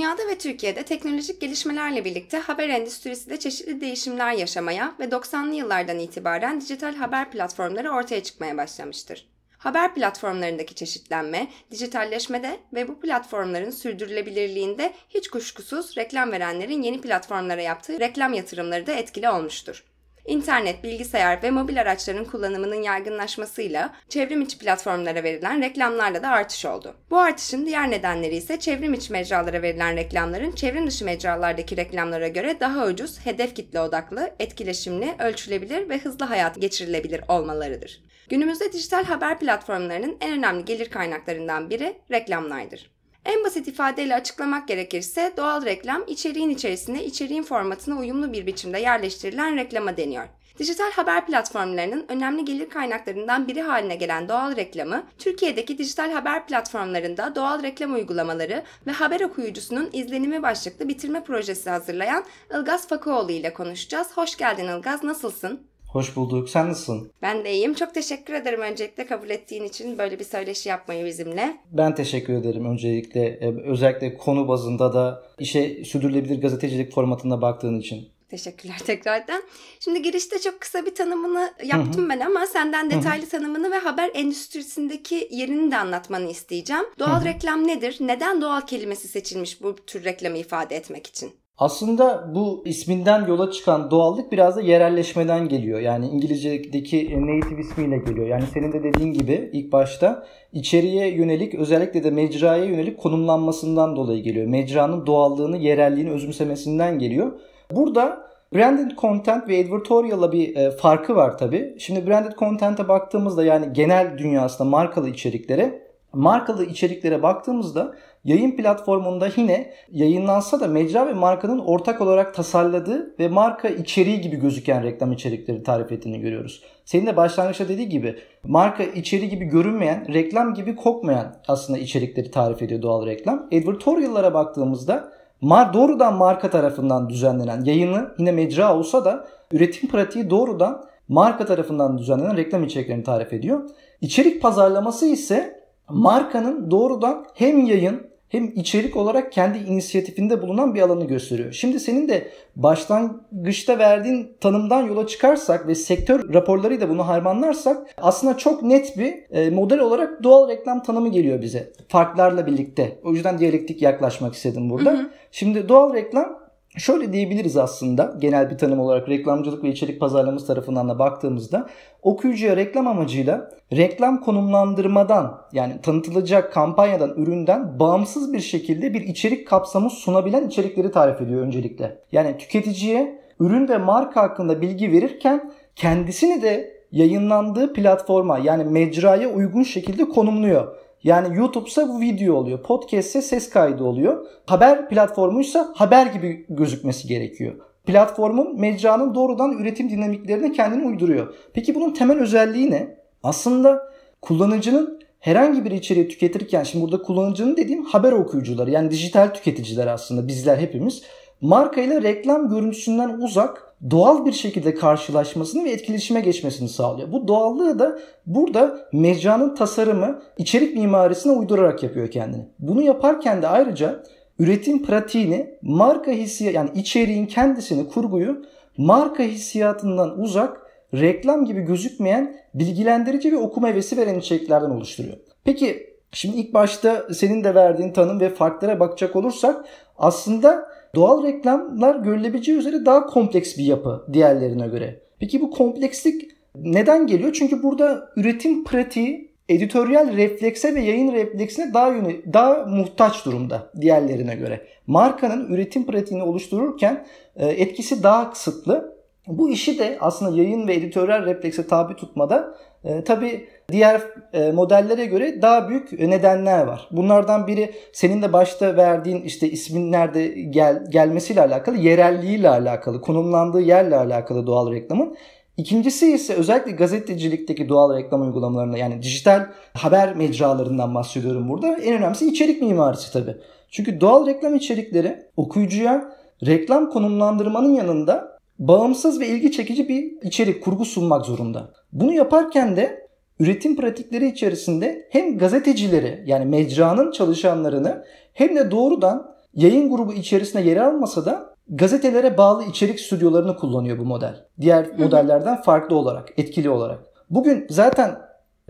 Dünyada ve Türkiye'de teknolojik gelişmelerle birlikte haber endüstrisi de çeşitli değişimler yaşamaya ve 90'lı yıllardan itibaren dijital haber platformları ortaya çıkmaya başlamıştır. Haber platformlarındaki çeşitlenme, dijitalleşmede ve bu platformların sürdürülebilirliğinde hiç kuşkusuz reklam verenlerin yeni platformlara yaptığı reklam yatırımları da etkili olmuştur. İnternet, bilgisayar ve mobil araçların kullanımının yaygınlaşmasıyla çevrim içi platformlara verilen reklamlarla da artış oldu. Bu artışın diğer nedenleri ise çevrim içi mecralara verilen reklamların çevrim dışı mecralardaki reklamlara göre daha ucuz, hedef kitle odaklı, etkileşimli, ölçülebilir ve hızlı hayat geçirilebilir olmalarıdır. Günümüzde dijital haber platformlarının en önemli gelir kaynaklarından biri reklamlardır. En basit ifadeyle açıklamak gerekirse doğal reklam içeriğin içerisine içeriğin formatına uyumlu bir biçimde yerleştirilen reklama deniyor. Dijital haber platformlarının önemli gelir kaynaklarından biri haline gelen doğal reklamı, Türkiye'deki dijital haber platformlarında doğal reklam uygulamaları ve haber okuyucusunun izlenimi başlıklı bitirme projesi hazırlayan Ilgaz Fakoğlu ile konuşacağız. Hoş geldin Ilgaz, nasılsın? Hoş bulduk. Sen nasılsın? Ben de iyiyim. Çok teşekkür ederim öncelikle kabul ettiğin için böyle bir söyleşi yapmayı bizimle. Ben teşekkür ederim öncelikle. E, özellikle konu bazında da işe sürdürülebilir gazetecilik formatında baktığın için. Teşekkürler tekrardan. Şimdi girişte çok kısa bir tanımını yaptım Hı-hı. ben ama senden detaylı Hı-hı. tanımını ve haber endüstrisindeki yerini de anlatmanı isteyeceğim. Doğal Hı-hı. reklam nedir? Neden doğal kelimesi seçilmiş bu tür reklamı ifade etmek için? Aslında bu isminden yola çıkan doğallık biraz da yerelleşmeden geliyor. Yani İngilizce'deki native ismiyle geliyor. Yani senin de dediğin gibi ilk başta içeriye yönelik özellikle de mecraya yönelik konumlanmasından dolayı geliyor. Mecranın doğallığını, yerelliğini özümsemesinden geliyor. Burada Branded content ve advertorial'la bir e, farkı var tabi. Şimdi branded content'e baktığımızda yani genel dünyasında markalı içeriklere markalı içeriklere baktığımızda yayın platformunda yine yayınlansa da mecra ve markanın ortak olarak tasarladığı ve marka içeriği gibi gözüken reklam içerikleri tarif ettiğini görüyoruz. Senin de başlangıçta dediği gibi marka içeriği gibi görünmeyen, reklam gibi kokmayan aslında içerikleri tarif ediyor doğal reklam. Advertorial'lara baktığımızda mar doğrudan marka tarafından düzenlenen yayını yine mecra olsa da üretim pratiği doğrudan marka tarafından düzenlenen reklam içeriklerini tarif ediyor. İçerik pazarlaması ise markanın doğrudan hem yayın hem içerik olarak kendi inisiyatifinde bulunan bir alanı gösteriyor. Şimdi senin de başlangıçta verdiğin tanımdan yola çıkarsak ve sektör raporlarıyla bunu harmanlarsak aslında çok net bir e, model olarak doğal reklam tanımı geliyor bize. Farklarla birlikte. O yüzden diyalektik yaklaşmak istedim burada. Hı hı. Şimdi doğal reklam Şöyle diyebiliriz aslında genel bir tanım olarak reklamcılık ve içerik pazarlaması tarafından da baktığımızda okuyucuya reklam amacıyla reklam konumlandırmadan yani tanıtılacak kampanyadan üründen bağımsız bir şekilde bir içerik kapsamı sunabilen içerikleri tarif ediyor öncelikle. Yani tüketiciye ürün ve marka hakkında bilgi verirken kendisini de yayınlandığı platforma yani mecraya uygun şekilde konumluyor. Yani YouTube ise bu video oluyor. Podcast ise ses kaydı oluyor. Haber platformuysa haber gibi gözükmesi gerekiyor. Platformun, mecranın doğrudan üretim dinamiklerine kendini uyduruyor. Peki bunun temel özelliği ne? Aslında kullanıcının herhangi bir içeriği tüketirken, şimdi burada kullanıcının dediğim haber okuyucuları yani dijital tüketiciler aslında bizler hepimiz markayla reklam görüntüsünden uzak doğal bir şekilde karşılaşmasını ve etkileşime geçmesini sağlıyor. Bu doğallığı da burada mecranın tasarımı içerik mimarisine uydurarak yapıyor kendini. Bunu yaparken de ayrıca üretim pratiğini marka hissiyatı yani içeriğin kendisini kurguyu marka hissiyatından uzak reklam gibi gözükmeyen bilgilendirici ve okuma hevesi veren içeriklerden oluşturuyor. Peki şimdi ilk başta senin de verdiğin tanım ve farklara bakacak olursak aslında Doğal reklamlar görülebileceği üzere daha kompleks bir yapı diğerlerine göre. Peki bu komplekslik neden geliyor? Çünkü burada üretim pratiği editoryal reflekse ve yayın refleksine daha yöne, daha muhtaç durumda diğerlerine göre. Markanın üretim pratiğini oluştururken e, etkisi daha kısıtlı. Bu işi de aslında yayın ve editoryal reflekse tabi tutmada e, tabii diğer e, modellere göre daha büyük nedenler var. Bunlardan biri senin de başta verdiğin işte ismin nerede gel, gelmesiyle alakalı, yerelliğiyle alakalı, konumlandığı yerle alakalı doğal reklamın. İkincisi ise özellikle gazetecilikteki doğal reklam uygulamalarında yani dijital haber mecralarından bahsediyorum burada. En önemlisi içerik mimarisi tabii. Çünkü doğal reklam içerikleri okuyucuya reklam konumlandırmanın yanında bağımsız ve ilgi çekici bir içerik kurgu sunmak zorunda. Bunu yaparken de üretim pratikleri içerisinde hem gazetecileri yani mecranın çalışanlarını hem de doğrudan yayın grubu içerisinde yer almasa da gazetelere bağlı içerik stüdyolarını kullanıyor bu model. Diğer modellerden farklı olarak, etkili olarak. Bugün zaten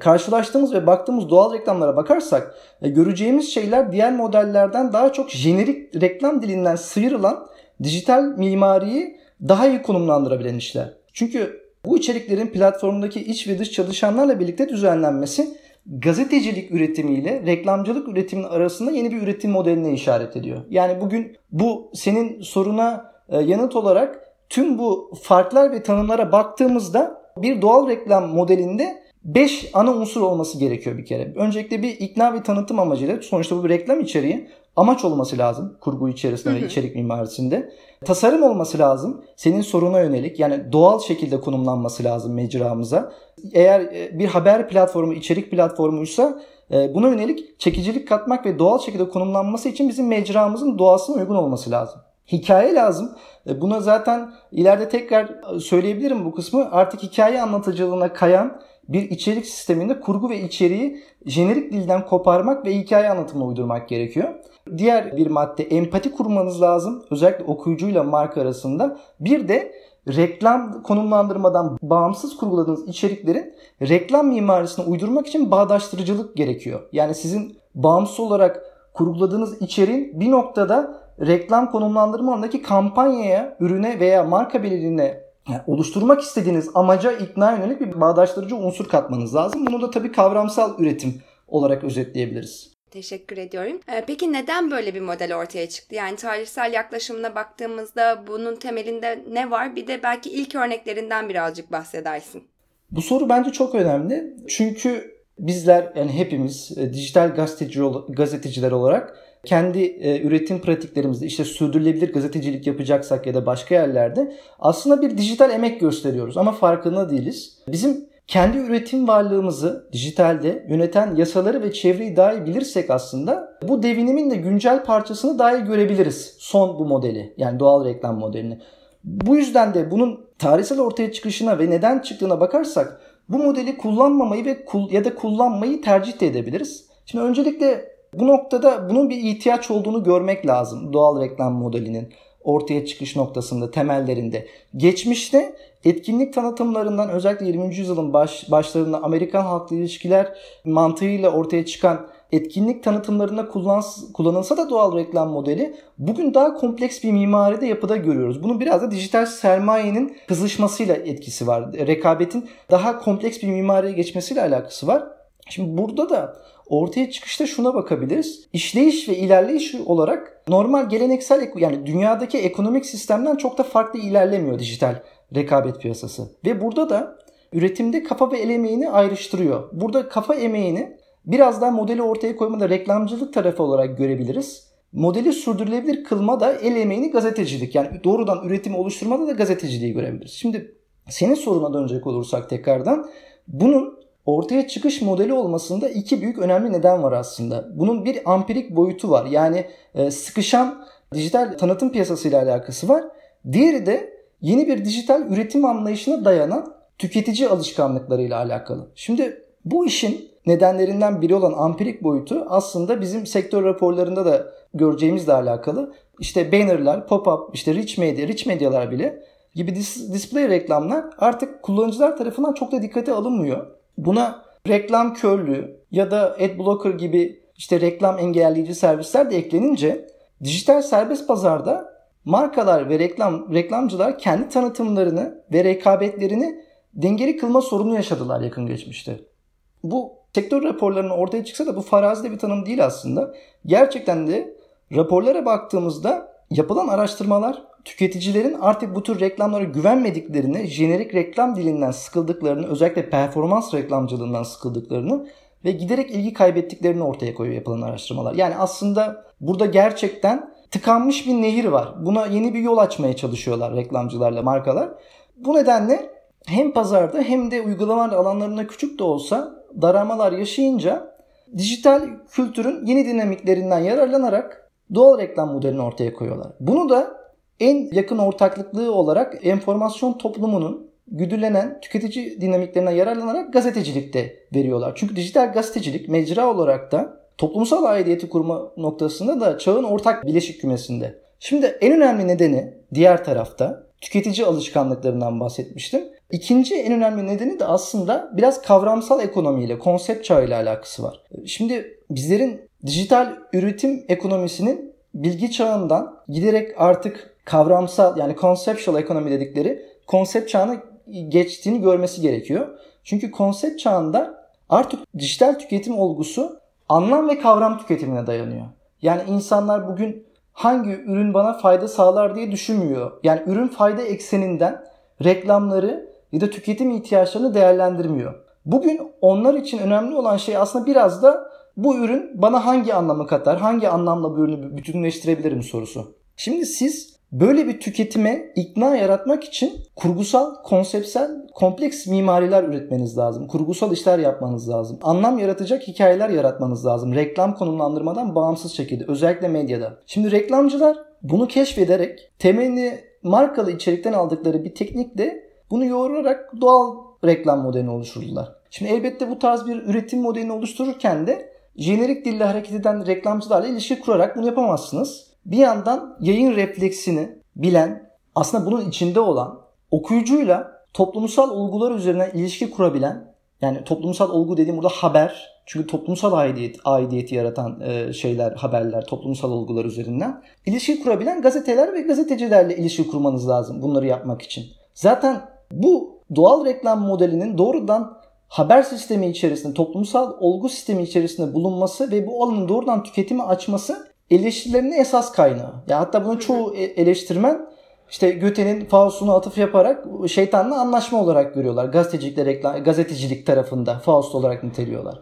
karşılaştığımız ve baktığımız doğal reklamlara bakarsak e, göreceğimiz şeyler diğer modellerden daha çok jenerik reklam dilinden sıyrılan dijital mimariyi daha iyi konumlandırabilen işler. Çünkü bu içeriklerin platformdaki iç ve dış çalışanlarla birlikte düzenlenmesi gazetecilik üretimiyle reklamcılık üretiminin arasında yeni bir üretim modeline işaret ediyor. Yani bugün bu senin soruna e, yanıt olarak tüm bu farklar ve tanımlara baktığımızda bir doğal reklam modelinde 5 ana unsur olması gerekiyor bir kere. Öncelikle bir ikna ve tanıtım amacıyla sonuçta bu bir reklam içeriği amaç olması lazım kurgu içerisinde ve içerik mimarisinde. Tasarım olması lazım. Senin soruna yönelik yani doğal şekilde konumlanması lazım mecramıza. Eğer e, bir haber platformu, içerik platformuysa e, buna yönelik çekicilik katmak ve doğal şekilde konumlanması için bizim mecramızın doğasına uygun olması lazım. Hikaye lazım. E, buna zaten ileride tekrar söyleyebilirim bu kısmı. Artık hikaye anlatıcılığına kayan bir içerik sisteminde kurgu ve içeriği jenerik dilden koparmak ve hikaye anlatımına uydurmak gerekiyor. Diğer bir madde empati kurmanız lazım. Özellikle okuyucuyla marka arasında. Bir de reklam konumlandırmadan bağımsız kurguladığınız içeriklerin reklam mimarisine uydurmak için bağdaştırıcılık gerekiyor. Yani sizin bağımsız olarak kurguladığınız içeriğin bir noktada reklam konumlandırma kampanyaya, ürüne veya marka belirliğine yani oluşturmak istediğiniz amaca ikna yönelik bir bağdaştırıcı unsur katmanız lazım. Bunu da tabii kavramsal üretim olarak özetleyebiliriz. Teşekkür ediyorum. Ee, peki neden böyle bir model ortaya çıktı? Yani tarihsel yaklaşımına baktığımızda bunun temelinde ne var? Bir de belki ilk örneklerinden birazcık bahsedersin. Bu soru bence çok önemli. Çünkü bizler yani hepimiz e, dijital gazeteci, gazeteciler olarak kendi e, üretim pratiklerimizde işte sürdürülebilir gazetecilik yapacaksak ya da başka yerlerde aslında bir dijital emek gösteriyoruz ama farkında değiliz. Bizim kendi üretim varlığımızı dijitalde yöneten yasaları ve çevreyi daha iyi bilirsek aslında bu devinimin de güncel parçasını daha iyi görebiliriz. Son bu modeli yani doğal reklam modelini. Bu yüzden de bunun tarihsel ortaya çıkışına ve neden çıktığına bakarsak bu modeli kullanmamayı ve ya da kullanmayı tercih de edebiliriz. Şimdi öncelikle bu noktada bunun bir ihtiyaç olduğunu görmek lazım doğal reklam modelinin ortaya çıkış noktasında, temellerinde. Geçmişte etkinlik tanıtımlarından özellikle 20. yüzyılın baş, başlarında Amerikan halkla ilişkiler mantığıyla ortaya çıkan etkinlik tanıtımlarında kullanılsa da doğal reklam modeli bugün daha kompleks bir mimaride yapıda görüyoruz. Bunun biraz da dijital sermayenin kızışmasıyla etkisi var. Rekabetin daha kompleks bir mimariye geçmesiyle alakası var. Şimdi burada da ortaya çıkışta şuna bakabiliriz. İşleyiş ve ilerleyiş olarak normal geleneksel yani dünyadaki ekonomik sistemden çok da farklı ilerlemiyor dijital rekabet piyasası. Ve burada da üretimde kafa ve el emeğini ayrıştırıyor. Burada kafa emeğini biraz daha modeli ortaya koymada reklamcılık tarafı olarak görebiliriz. Modeli sürdürülebilir kılma da el emeğini gazetecilik yani doğrudan üretim oluşturmada da gazeteciliği görebiliriz. Şimdi senin soruna dönecek olursak tekrardan bunun ortaya çıkış modeli olmasında iki büyük önemli neden var aslında. Bunun bir ampirik boyutu var. Yani e, sıkışan dijital tanıtım piyasasıyla alakası var. Diğeri de yeni bir dijital üretim anlayışına dayanan tüketici alışkanlıklarıyla alakalı. Şimdi bu işin nedenlerinden biri olan ampirik boyutu aslında bizim sektör raporlarında da göreceğimizle alakalı. İşte bannerlar, pop-up, işte rich media, rich medyalar bile gibi dis- display reklamlar artık kullanıcılar tarafından çok da dikkate alınmıyor. Buna reklam körlüğü ya da adblocker gibi işte reklam engelleyici servisler de eklenince dijital serbest pazarda markalar ve reklam reklamcılar kendi tanıtımlarını ve rekabetlerini dengeli kılma sorunu yaşadılar yakın geçmişte. Bu sektör raporlarının ortaya çıksa da bu farazi bir tanım değil aslında. Gerçekten de raporlara baktığımızda yapılan araştırmalar tüketicilerin artık bu tür reklamlara güvenmediklerini, jenerik reklam dilinden sıkıldıklarını, özellikle performans reklamcılığından sıkıldıklarını ve giderek ilgi kaybettiklerini ortaya koyuyor yapılan araştırmalar. Yani aslında burada gerçekten tıkanmış bir nehir var. Buna yeni bir yol açmaya çalışıyorlar reklamcılarla markalar. Bu nedenle hem pazarda hem de uygulama alanlarında küçük de olsa daralmalar yaşayınca dijital kültürün yeni dinamiklerinden yararlanarak doğal reklam modelini ortaya koyuyorlar. Bunu da en yakın ortaklıklığı olarak enformasyon toplumunun güdülenen tüketici dinamiklerinden yararlanarak gazetecilikte veriyorlar. Çünkü dijital gazetecilik mecra olarak da toplumsal aidiyeti kurma noktasında da çağın ortak bileşik kümesinde. Şimdi en önemli nedeni diğer tarafta tüketici alışkanlıklarından bahsetmiştim. İkinci en önemli nedeni de aslında biraz kavramsal ekonomiyle, konsept çağıyla alakası var. Şimdi bizlerin dijital üretim ekonomisinin bilgi çağından giderek artık kavramsal yani conceptual ekonomi dedikleri konsept çağına geçtiğini görmesi gerekiyor. Çünkü konsept çağında artık dijital tüketim olgusu anlam ve kavram tüketimine dayanıyor. Yani insanlar bugün hangi ürün bana fayda sağlar diye düşünmüyor. Yani ürün fayda ekseninden reklamları ya da tüketim ihtiyaçlarını değerlendirmiyor. Bugün onlar için önemli olan şey aslında biraz da bu ürün bana hangi anlamı katar, hangi anlamla bu ürünü bütünleştirebilirim sorusu. Şimdi siz böyle bir tüketime ikna yaratmak için kurgusal, konsepsel, kompleks mimariler üretmeniz lazım. Kurgusal işler yapmanız lazım. Anlam yaratacak hikayeler yaratmanız lazım. Reklam konumlandırmadan bağımsız şekilde özellikle medyada. Şimdi reklamcılar bunu keşfederek temelini markalı içerikten aldıkları bir teknikle bunu yoğurarak doğal reklam modelini oluşturdular. Şimdi elbette bu tarz bir üretim modelini oluştururken de jenerik dille hareket eden reklamcılarla ilişki kurarak bunu yapamazsınız. Bir yandan yayın refleksini bilen, aslında bunun içinde olan, okuyucuyla toplumsal olgular üzerine ilişki kurabilen, yani toplumsal olgu dediğim burada haber, çünkü toplumsal aidiyet, aidiyeti yaratan e, şeyler, haberler, toplumsal olgular üzerinden ilişki kurabilen gazeteler ve gazetecilerle ilişki kurmanız lazım bunları yapmak için. Zaten bu doğal reklam modelinin doğrudan haber sistemi içerisinde, toplumsal olgu sistemi içerisinde bulunması ve bu alanın doğrudan tüketimi açması eleştirilerinin esas kaynağı. Ya hatta bunu çoğu e, eleştirmen işte Göte'nin Faust'unu atıf yaparak şeytanla anlaşma olarak görüyorlar. Gazetecilikle reklam, gazetecilik tarafında Faust olarak niteliyorlar.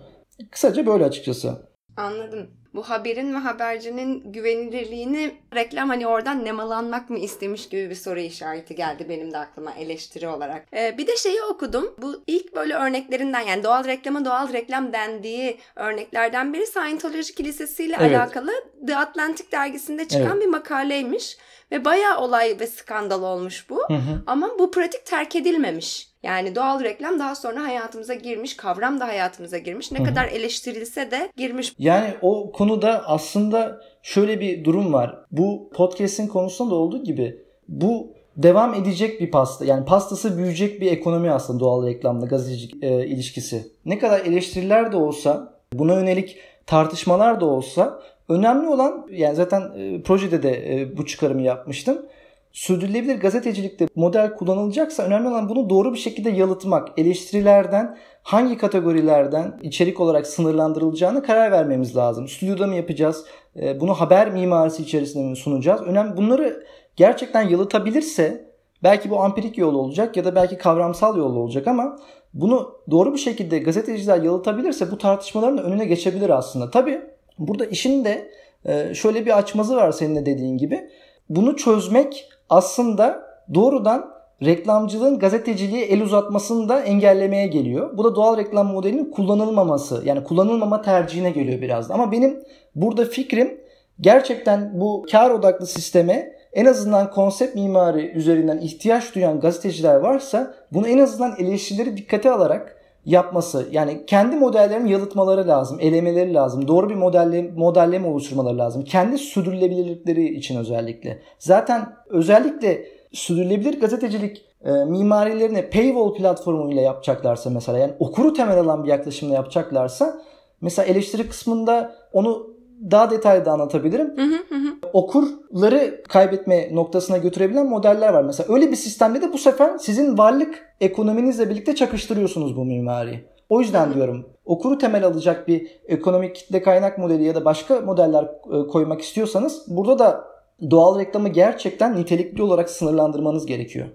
Kısaca böyle açıkçası. Anladım bu haberin ve habercinin güvenilirliğini reklam hani oradan nemalanmak mı istemiş gibi bir soru işareti geldi benim de aklıma eleştiri olarak. Ee, bir de şeyi okudum. Bu ilk böyle örneklerinden yani doğal reklama doğal reklam dendiği örneklerden biri Scientology Kilisesi ile evet. alakalı The Atlantic dergisinde çıkan evet. bir makaleymiş. Ve bayağı olay ve skandal olmuş bu. Hı hı. Ama bu pratik terk edilmemiş. Yani doğal reklam daha sonra hayatımıza girmiş, kavram da hayatımıza girmiş. Ne Hı-hı. kadar eleştirilse de girmiş. Yani o konuda aslında şöyle bir durum var. Bu podcast'in konusunda da olduğu gibi bu devam edecek bir pasta. Yani pastası büyüyecek bir ekonomi aslında doğal reklamla gazetecilik e, ilişkisi. Ne kadar eleştiriler de olsa, buna yönelik tartışmalar da olsa önemli olan yani zaten e, projede de e, bu çıkarımı yapmıştım sürdürülebilir gazetecilikte model kullanılacaksa önemli olan bunu doğru bir şekilde yalıtmak. Eleştirilerden hangi kategorilerden içerik olarak sınırlandırılacağını karar vermemiz lazım. Stüdyoda mı yapacağız? Ee, bunu haber mimarisi içerisinde mi sunacağız? Önemli bunları gerçekten yalıtabilirse belki bu ampirik yol olacak ya da belki kavramsal yol olacak ama bunu doğru bir şekilde gazeteciler yalıtabilirse bu tartışmaların önüne geçebilir aslında. Tabi burada işin de e, şöyle bir açmazı var senin de dediğin gibi. Bunu çözmek aslında doğrudan reklamcılığın gazeteciliğe el uzatmasını da engellemeye geliyor. Bu da doğal reklam modelinin kullanılmaması yani kullanılmama tercihine geliyor biraz da. Ama benim burada fikrim gerçekten bu kar odaklı sisteme en azından konsept mimari üzerinden ihtiyaç duyan gazeteciler varsa bunu en azından eleştirileri dikkate alarak yapması yani kendi modellerini yalıtmaları lazım, elemeleri lazım. Doğru bir modelle, modelleme oluşturmaları lazım. Kendi sürdürülebilirlikleri için özellikle. Zaten özellikle sürdürülebilir gazetecilik e, mimarilerini paywall platformuyla yapacaklarsa mesela yani okuru temel alan bir yaklaşımla yapacaklarsa mesela eleştiri kısmında onu daha detaylı anlatabilirim. Hı hı hı. Okurları kaybetme noktasına götürebilen modeller var. Mesela öyle bir sistemde de bu sefer sizin varlık ekonominizle birlikte çakıştırıyorsunuz bu mimariyi. O yüzden diyorum okuru temel alacak bir ekonomik kitle kaynak modeli ya da başka modeller e, koymak istiyorsanız burada da doğal reklamı gerçekten nitelikli olarak sınırlandırmanız gerekiyor.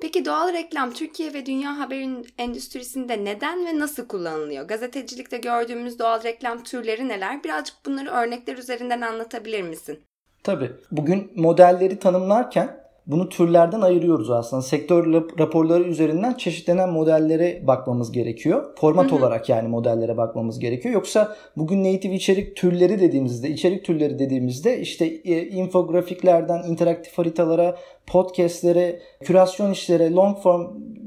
Peki doğal reklam Türkiye ve dünya haberin endüstrisinde neden ve nasıl kullanılıyor? Gazetecilikte gördüğümüz doğal reklam türleri neler? Birazcık bunları örnekler üzerinden anlatabilir misin? Tabii. Bugün modelleri tanımlarken bunu türlerden ayırıyoruz aslında. Sektör raporları üzerinden çeşitlenen modellere bakmamız gerekiyor. Format hı hı. olarak yani modellere bakmamız gerekiyor. Yoksa bugün native içerik türleri dediğimizde, içerik türleri dediğimizde işte e, infografiklerden interaktif haritalara, podcastlere, kürasyon işlere, long form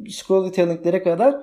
scroll detailinglere kadar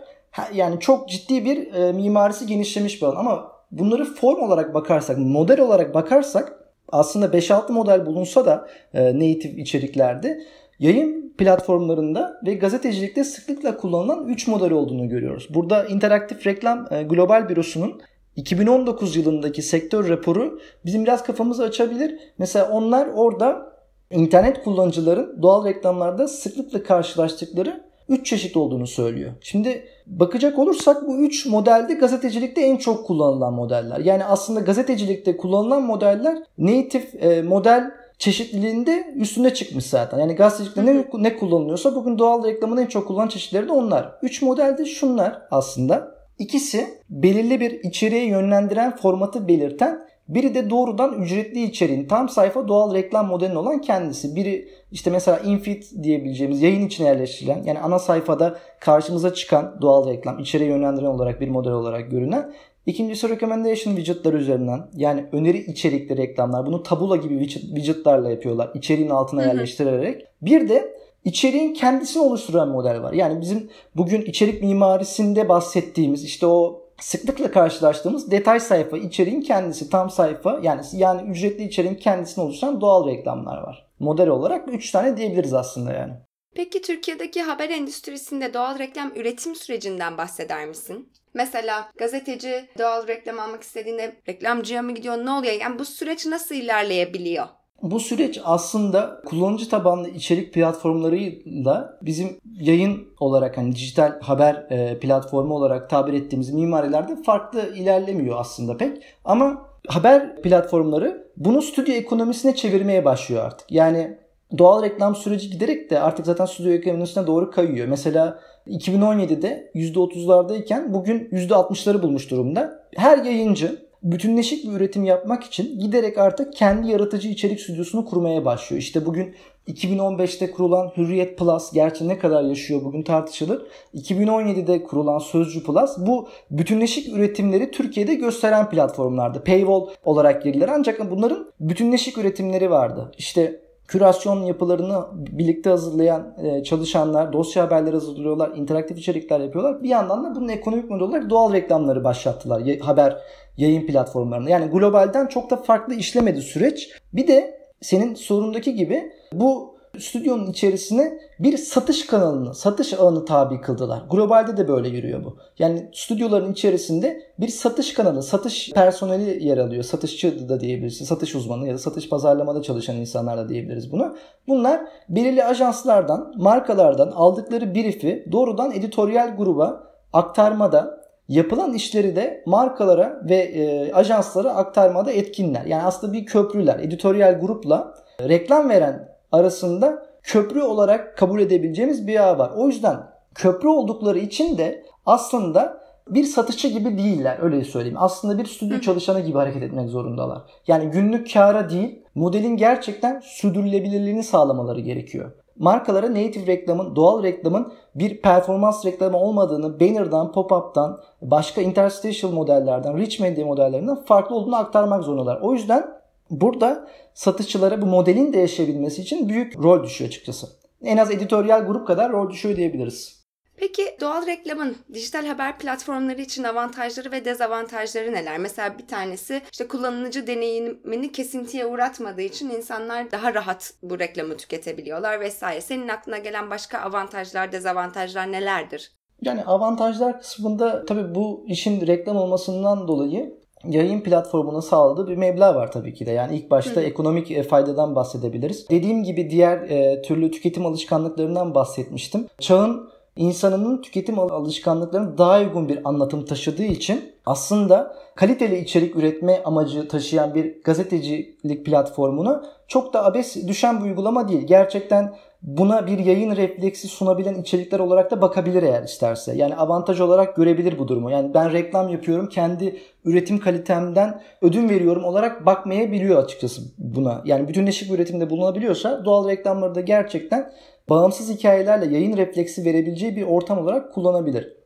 yani çok ciddi bir e, mimarisi genişlemiş bir alan. Ama bunları form olarak bakarsak, model olarak bakarsak aslında 5-6 model bulunsa da e, native içeriklerde yayın platformlarında ve gazetecilikte sıklıkla kullanılan 3 model olduğunu görüyoruz. Burada interaktif reklam e, global bürosunun 2019 yılındaki sektör raporu bizim biraz kafamızı açabilir. Mesela onlar orada internet kullanıcıların doğal reklamlarda sıklıkla karşılaştıkları 3 çeşit olduğunu söylüyor. Şimdi bakacak olursak bu 3 modelde gazetecilikte en çok kullanılan modeller. Yani aslında gazetecilikte kullanılan modeller native e, model çeşitliliğinde üstüne çıkmış zaten. Yani gazetecilikte ne, ne kullanılıyorsa bugün doğal reklamın en çok kullanılan çeşitleri de onlar. 3 modelde şunlar aslında. İkisi belirli bir içeriğe yönlendiren formatı belirten biri de doğrudan ücretli içeriğin tam sayfa doğal reklam modelinin olan kendisi. Biri işte mesela infit diyebileceğimiz yayın içine yerleştirilen yani ana sayfada karşımıza çıkan doğal reklam içeriye yönlendiren olarak bir model olarak görünen. İkincisi recommendation widgetler üzerinden yani öneri içerikli reklamlar. Bunu tabula gibi widgetlarla yapıyorlar. içeriğin altına yerleştirerek. Bir de içeriğin kendisini oluşturan model var. Yani bizim bugün içerik mimarisinde bahsettiğimiz işte o sıklıkla karşılaştığımız detay sayfa içeriğin kendisi tam sayfa yani yani ücretli içeriğin kendisini oluşturan doğal reklamlar var. Model olarak 3 tane diyebiliriz aslında yani. Peki Türkiye'deki haber endüstrisinde doğal reklam üretim sürecinden bahseder misin? Mesela gazeteci doğal reklam almak istediğinde reklamcıya mı gidiyor ne oluyor? Yani bu süreç nasıl ilerleyebiliyor? Bu süreç aslında kullanıcı tabanlı içerik platformlarıyla bizim yayın olarak hani dijital haber e, platformu olarak tabir ettiğimiz mimarilerde farklı ilerlemiyor aslında pek. Ama haber platformları bunu stüdyo ekonomisine çevirmeye başlıyor artık. Yani doğal reklam süreci giderek de artık zaten stüdyo ekonomisine doğru kayıyor. Mesela 2017'de %30'lardayken bugün %60'ları bulmuş durumda. Her yayıncı bütünleşik bir üretim yapmak için giderek artık kendi yaratıcı içerik stüdyosunu kurmaya başlıyor. İşte bugün 2015'te kurulan Hürriyet Plus gerçi ne kadar yaşıyor bugün tartışılır. 2017'de kurulan Sözcü Plus bu bütünleşik üretimleri Türkiye'de gösteren platformlardı. Paywall olarak girdiler ancak bunların bütünleşik üretimleri vardı. İşte kürasyon yapılarını birlikte hazırlayan e, çalışanlar dosya haberleri hazırlıyorlar, interaktif içerikler yapıyorlar. Bir yandan da bunun ekonomik model olarak doğal reklamları başlattılar haber yayın platformlarında. Yani globalden çok da farklı işlemedi süreç. Bir de senin sorundaki gibi bu stüdyonun içerisine bir satış kanalını, satış ağını tabi kıldılar. Globalde de böyle yürüyor bu. Yani stüdyoların içerisinde bir satış kanalı, satış personeli yer alıyor. Satışçı da diyebilirsin, satış uzmanı ya da satış pazarlamada çalışan insanlar da diyebiliriz bunu. Bunlar belirli ajanslardan, markalardan aldıkları brief'i doğrudan editoryal gruba aktarmada yapılan işleri de markalara ve e, ajanslara aktarmada etkinler. Yani aslında bir köprüler, editoryal grupla reklam veren arasında köprü olarak kabul edebileceğimiz bir ağ var. O yüzden köprü oldukları için de aslında bir satışçı gibi değiller öyle söyleyeyim. Aslında bir stüdyo çalışanı gibi hareket etmek zorundalar. Yani günlük kâra değil modelin gerçekten sürdürülebilirliğini sağlamaları gerekiyor. Markalara native reklamın, doğal reklamın bir performans reklamı olmadığını banner'dan, pop-up'tan, başka interstitial modellerden, rich media modellerinden farklı olduğunu aktarmak zorundalar. O yüzden Burada satışçılara bu modelin de yaşayabilmesi için büyük rol düşüyor açıkçası. En az editoryal grup kadar rol düşüyor diyebiliriz. Peki doğal reklamın dijital haber platformları için avantajları ve dezavantajları neler? Mesela bir tanesi işte kullanıcı deneyimini kesintiye uğratmadığı için insanlar daha rahat bu reklamı tüketebiliyorlar vesaire. Senin aklına gelen başka avantajlar, dezavantajlar nelerdir? Yani avantajlar kısmında tabii bu işin reklam olmasından dolayı yayın platformuna sağladığı bir meblağ var tabii ki de. Yani ilk başta Hı. ekonomik e, faydadan bahsedebiliriz. Dediğim gibi diğer e, türlü tüketim alışkanlıklarından bahsetmiştim. Çağın insanının tüketim alışkanlıklarına daha uygun bir anlatım taşıdığı için aslında kaliteli içerik üretme amacı taşıyan bir gazetecilik platformunu çok da abes düşen bir uygulama değil. Gerçekten buna bir yayın refleksi sunabilen içerikler olarak da bakabilir eğer isterse. Yani avantaj olarak görebilir bu durumu. Yani ben reklam yapıyorum kendi üretim kalitemden ödün veriyorum olarak bakmayabiliyor açıkçası buna. Yani bütünleşik bir üretimde bulunabiliyorsa doğal reklamları da gerçekten bağımsız hikayelerle yayın refleksi verebileceği bir ortam olarak kullanabilir.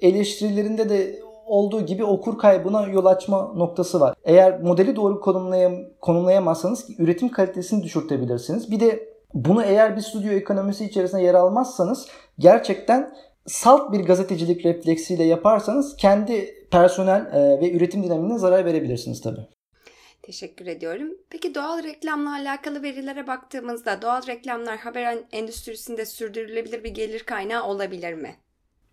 Eleştirilerinde de olduğu gibi okur kaybına yol açma noktası var. Eğer modeli doğru konumlayam konumlayamazsanız üretim kalitesini düşürtebilirsiniz. Bir de bunu eğer bir stüdyo ekonomisi içerisinde yer almazsanız gerçekten salt bir gazetecilik refleksiyle yaparsanız kendi personel e, ve üretim dinamiğine zarar verebilirsiniz tabii. Teşekkür ediyorum. Peki doğal reklamla alakalı verilere baktığımızda doğal reklamlar haber endüstrisinde sürdürülebilir bir gelir kaynağı olabilir mi?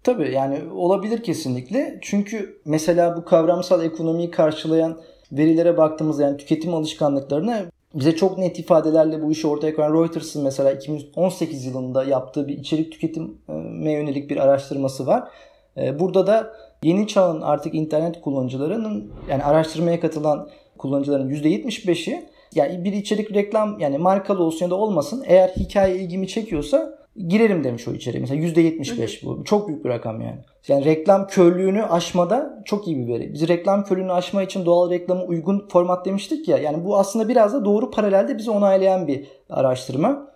Tabii yani olabilir kesinlikle. Çünkü mesela bu kavramsal ekonomiyi karşılayan verilere baktığımızda yani tüketim alışkanlıklarına bize çok net ifadelerle bu işi ortaya koyan Reuters'ın mesela 2018 yılında yaptığı bir içerik tüketime yönelik bir araştırması var. Ee, burada da yeni çağın artık internet kullanıcılarının yani araştırmaya katılan kullanıcıların %75'i yani bir içerik reklam yani markalı olsun ya da olmasın eğer hikaye ilgimi çekiyorsa girerim demiş o içeriye. Mesela %75 bu. Çok büyük bir rakam yani. Yani reklam körlüğünü aşmada çok iyi bir veri. Biz reklam körlüğünü aşma için doğal reklamı uygun format demiştik ya. Yani bu aslında biraz da doğru paralelde bizi onaylayan bir araştırma.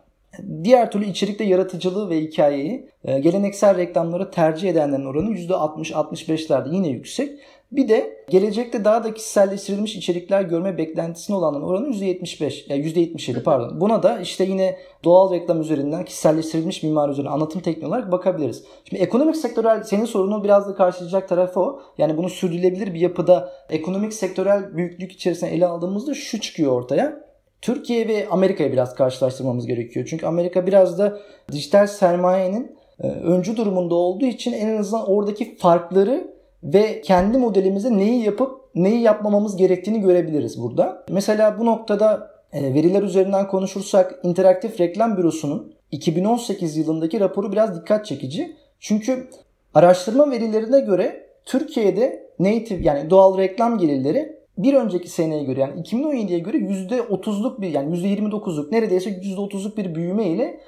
Diğer türlü içerikte yaratıcılığı ve hikayeyi e, geleneksel reklamları tercih edenlerin oranı %60-65'lerde yine yüksek. Bir de gelecekte daha da kişiselleştirilmiş içerikler görme beklentisine olanların oranı %75. Yani %77 pardon. Buna da işte yine doğal reklam üzerinden kişiselleştirilmiş mimar üzerinden anlatım tekniği olarak bakabiliriz. Şimdi ekonomik sektörel senin sorunu biraz da karşılayacak tarafı o. Yani bunu sürdürülebilir bir yapıda ekonomik sektörel büyüklük içerisinde ele aldığımızda şu çıkıyor ortaya. Türkiye ve Amerika'yı biraz karşılaştırmamız gerekiyor. Çünkü Amerika biraz da dijital sermayenin e, öncü durumunda olduğu için en azından oradaki farkları ve kendi modelimizde neyi yapıp neyi yapmamamız gerektiğini görebiliriz burada. Mesela bu noktada e, veriler üzerinden konuşursak interaktif reklam bürosunun 2018 yılındaki raporu biraz dikkat çekici. Çünkü araştırma verilerine göre Türkiye'de native yani doğal reklam gelirleri bir önceki seneye göre yani 2017'ye göre %30'luk bir yani %29'luk neredeyse %30'luk bir büyüme ile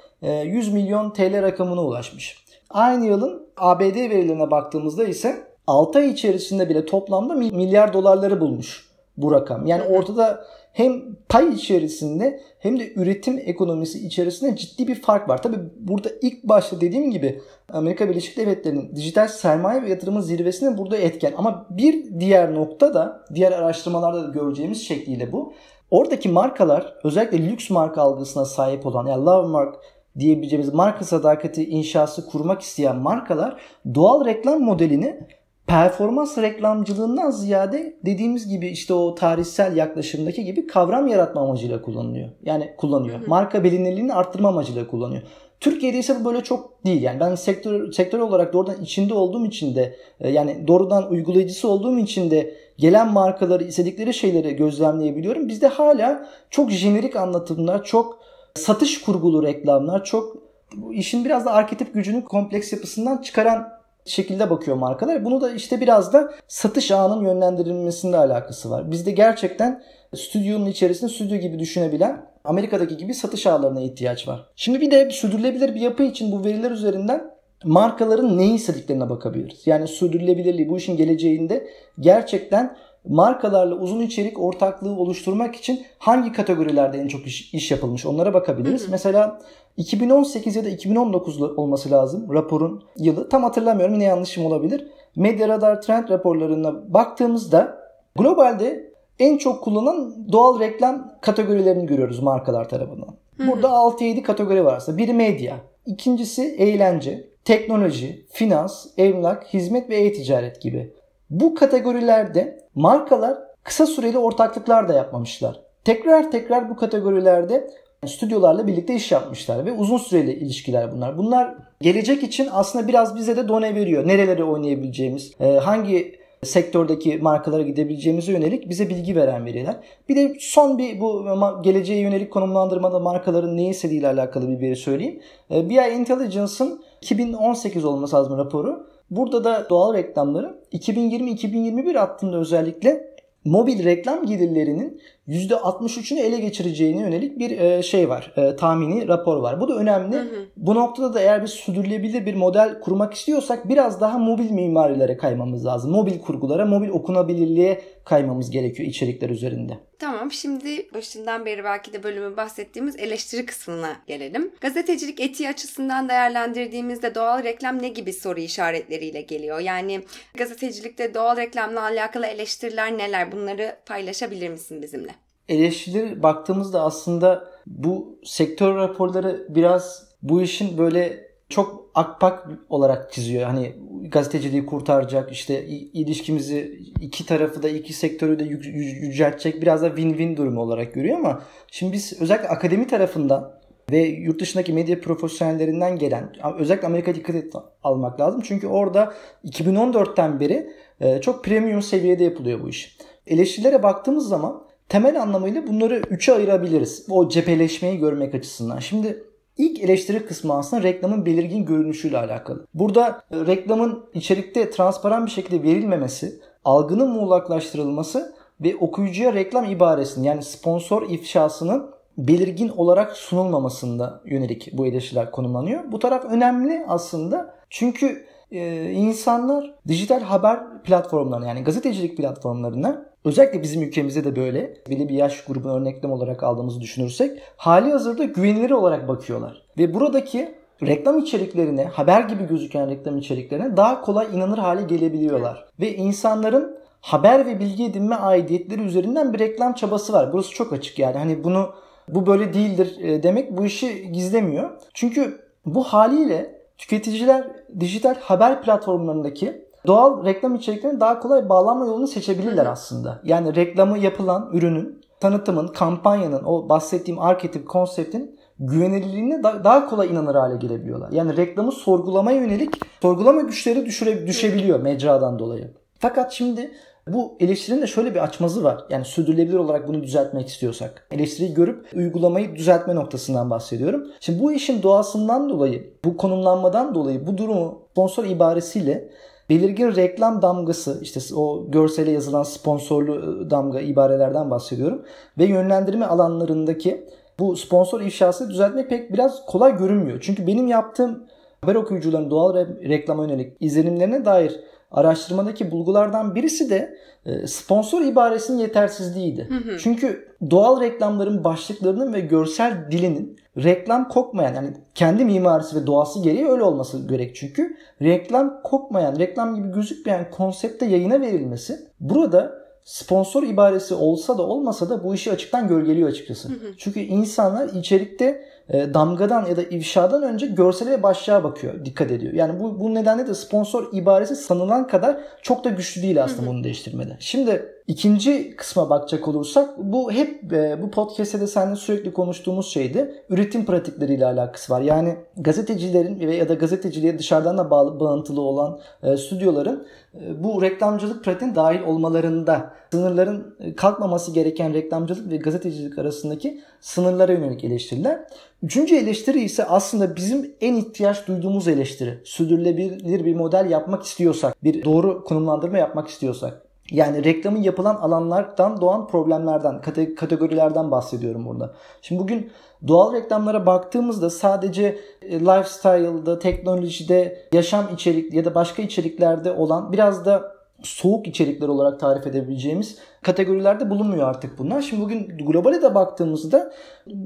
100 milyon TL rakamına ulaşmış. Aynı yılın ABD verilerine baktığımızda ise 6 ay içerisinde bile toplamda milyar dolarları bulmuş bu rakam. Yani ortada hem pay içerisinde hem de üretim ekonomisi içerisinde ciddi bir fark var. Tabi burada ilk başta dediğim gibi Amerika Birleşik Devletleri'nin dijital sermaye ve yatırımın zirvesinde burada etken. Ama bir diğer nokta da diğer araştırmalarda da göreceğimiz şekliyle bu. Oradaki markalar özellikle lüks marka algısına sahip olan yani love mark diyebileceğimiz marka sadakati inşası kurmak isteyen markalar doğal reklam modelini performans reklamcılığından ziyade dediğimiz gibi işte o tarihsel yaklaşımdaki gibi kavram yaratma amacıyla kullanılıyor. Yani kullanıyor. Hı hı. Marka bilinirliğini arttırma amacıyla kullanıyor. Türkiye'de ise bu böyle çok değil. Yani ben sektör sektör olarak doğrudan içinde olduğum için de e, yani doğrudan uygulayıcısı olduğum için de gelen markaları istedikleri şeyleri gözlemleyebiliyorum. Bizde hala çok jenerik anlatımlar, çok satış kurgulu reklamlar, çok bu işin biraz da arketip gücünü kompleks yapısından çıkaran şekilde bakıyor markalar. Bunu da işte biraz da satış ağının yönlendirilmesinde alakası var. Bizde gerçekten stüdyonun içerisinde stüdyo gibi düşünebilen Amerika'daki gibi satış ağlarına ihtiyaç var. Şimdi bir de sürdürülebilir bir yapı için bu veriler üzerinden markaların neyi istediklerine bakabiliriz. Yani sürdürülebilirliği bu işin geleceğinde gerçekten markalarla uzun içerik ortaklığı oluşturmak için hangi kategorilerde en çok iş, iş yapılmış onlara bakabiliriz. Hı hı. Mesela 2018 ya da 2019 olması lazım raporun yılı. Tam hatırlamıyorum yine yanlışım olabilir. Medya Radar Trend raporlarına baktığımızda globalde en çok kullanılan doğal reklam kategorilerini görüyoruz markalar tarafından. Burada 6-7 kategori var aslında. Biri medya, ikincisi eğlence, teknoloji, finans, emlak, hizmet ve e-ticaret gibi. Bu kategorilerde markalar kısa süreli ortaklıklar da yapmamışlar. Tekrar tekrar bu kategorilerde stüdyolarla birlikte iş yapmışlar ve uzun süreli ilişkiler bunlar. Bunlar gelecek için aslında biraz bize de done veriyor. Nerelere oynayabileceğimiz, e, hangi sektördeki markalara gidebileceğimize yönelik bize bilgi veren veriler. Bir de son bir bu geleceğe yönelik konumlandırmada markaların ne istediğiyle alakalı bir veri söyleyeyim. E, BI Intelligence'ın 2018 olması lazım raporu. Burada da doğal reklamları 2020-2021 hattında özellikle mobil reklam gelirlerinin %63'ünü ele geçireceğine yönelik bir e, şey var. E, tahmini rapor var. Bu da önemli. Hı hı. Bu noktada da eğer biz sürdürülebilir bir model kurmak istiyorsak biraz daha mobil mimarilere kaymamız lazım. Mobil kurgulara, mobil okunabilirliğe kaymamız gerekiyor içerikler üzerinde. Tamam şimdi başından beri belki de bölümü bahsettiğimiz eleştiri kısmına gelelim. Gazetecilik etiği açısından değerlendirdiğimizde doğal reklam ne gibi soru işaretleriyle geliyor? Yani gazetecilikte doğal reklamla alakalı eleştiriler neler? Bunları paylaşabilir misin bizimle? Eleştirileri baktığımızda aslında bu sektör raporları biraz bu işin böyle çok akpak olarak çiziyor. Hani gazeteciliği kurtaracak, işte ilişkimizi iki tarafı da iki sektörü de yüceltecek biraz da win-win durumu olarak görüyor ama şimdi biz özellikle akademi tarafından ve yurt dışındaki medya profesyonellerinden gelen özellikle Amerika dikkat et, almak lazım. Çünkü orada 2014'ten beri e, çok premium seviyede yapılıyor bu iş. Eleştirilere baktığımız zaman temel anlamıyla bunları üçe ayırabiliriz. O cepheleşmeyi görmek açısından. Şimdi ilk eleştiri kısmı aslında reklamın belirgin görünüşüyle alakalı. Burada e, reklamın içerikte transparan bir şekilde verilmemesi, algının muğlaklaştırılması ve okuyucuya reklam ibaresinin yani sponsor ifşasının belirgin olarak sunulmamasında yönelik bu eleştiriler konumlanıyor. Bu taraf önemli aslında çünkü e, insanlar dijital haber platformlarına yani gazetecilik platformlarına özellikle bizim ülkemizde de böyle belli bir yaş grubunu örneklem olarak aldığımızı düşünürsek hali hazırda güvenilir olarak bakıyorlar. Ve buradaki reklam içeriklerine, haber gibi gözüken reklam içeriklerine daha kolay inanır hale gelebiliyorlar. Ve insanların haber ve bilgi edinme aidiyetleri üzerinden bir reklam çabası var. Burası çok açık yani. Hani bunu bu böyle değildir e, demek bu işi gizlemiyor. Çünkü bu haliyle tüketiciler dijital haber platformlarındaki doğal reklam içeriklerine daha kolay bağlanma yolunu seçebilirler aslında. Yani reklamı yapılan ürünün, tanıtımın, kampanyanın, o bahsettiğim arketip konseptin güvenilirliğine daha kolay inanır hale gelebiliyorlar. Yani reklamı sorgulamaya yönelik sorgulama güçleri düşüre, düşebiliyor mecradan dolayı. Fakat şimdi bu eleştirinin de şöyle bir açmazı var. Yani sürdürülebilir olarak bunu düzeltmek istiyorsak. Eleştiriyi görüp uygulamayı düzeltme noktasından bahsediyorum. Şimdi bu işin doğasından dolayı, bu konumlanmadan dolayı bu durumu sponsor ibaresiyle belirgin reklam damgası işte o görsele yazılan sponsorlu ıı, damga ibarelerden bahsediyorum ve yönlendirme alanlarındaki bu sponsor ifşası düzeltmek pek biraz kolay görünmüyor. Çünkü benim yaptığım haber okuyucuların doğal reklama yönelik izlenimlerine dair araştırmadaki bulgulardan birisi de e, sponsor ibaresinin yetersizliğiydi. Hı hı. Çünkü doğal reklamların başlıklarının ve görsel dilinin reklam kokmayan yani kendi mimarisi ve doğası gereği öyle olması gerek çünkü reklam kokmayan, reklam gibi gözükmeyen konsepte yayına verilmesi burada sponsor ibaresi olsa da olmasa da bu işi açıktan gölgeliyor açıkçası. Hı hı. Çünkü insanlar içerikte e, damgadan ya da ifşadan önce görsele ve başlığa bakıyor, dikkat ediyor. Yani bu, bu nedenle de sponsor ibaresi sanılan kadar çok da güçlü değil aslında hı hı. bunu değiştirmede. Şimdi ikinci kısma bakacak olursak bu hep e, bu podcast'te de seninle sürekli konuştuğumuz şeydi. Üretim pratikleriyle alakası var. Yani gazetecilerin ve ya da gazeteciliğe dışarıdan da bağlı, bağıntılı olan e, stüdyoların e, bu reklamcılık pratiğin dahil olmalarında sınırların e, kalkmaması gereken reklamcılık ve gazetecilik arasındaki sınırlara yönelik eleştiriler. Üçüncü eleştiri ise aslında bizim en ihtiyaç duyduğumuz eleştiri. Sürdürülebilir bir model yapmak istiyorsak, bir doğru konumlandırma yapmak istiyorsak. Yani reklamın yapılan alanlardan doğan problemlerden, kategorilerden bahsediyorum burada. Şimdi bugün doğal reklamlara baktığımızda sadece e, lifestyle'da, teknolojide, yaşam içerik ya da başka içeriklerde olan biraz da soğuk içerikler olarak tarif edebileceğimiz kategorilerde bulunmuyor artık bunlar. Şimdi bugün globale de baktığımızda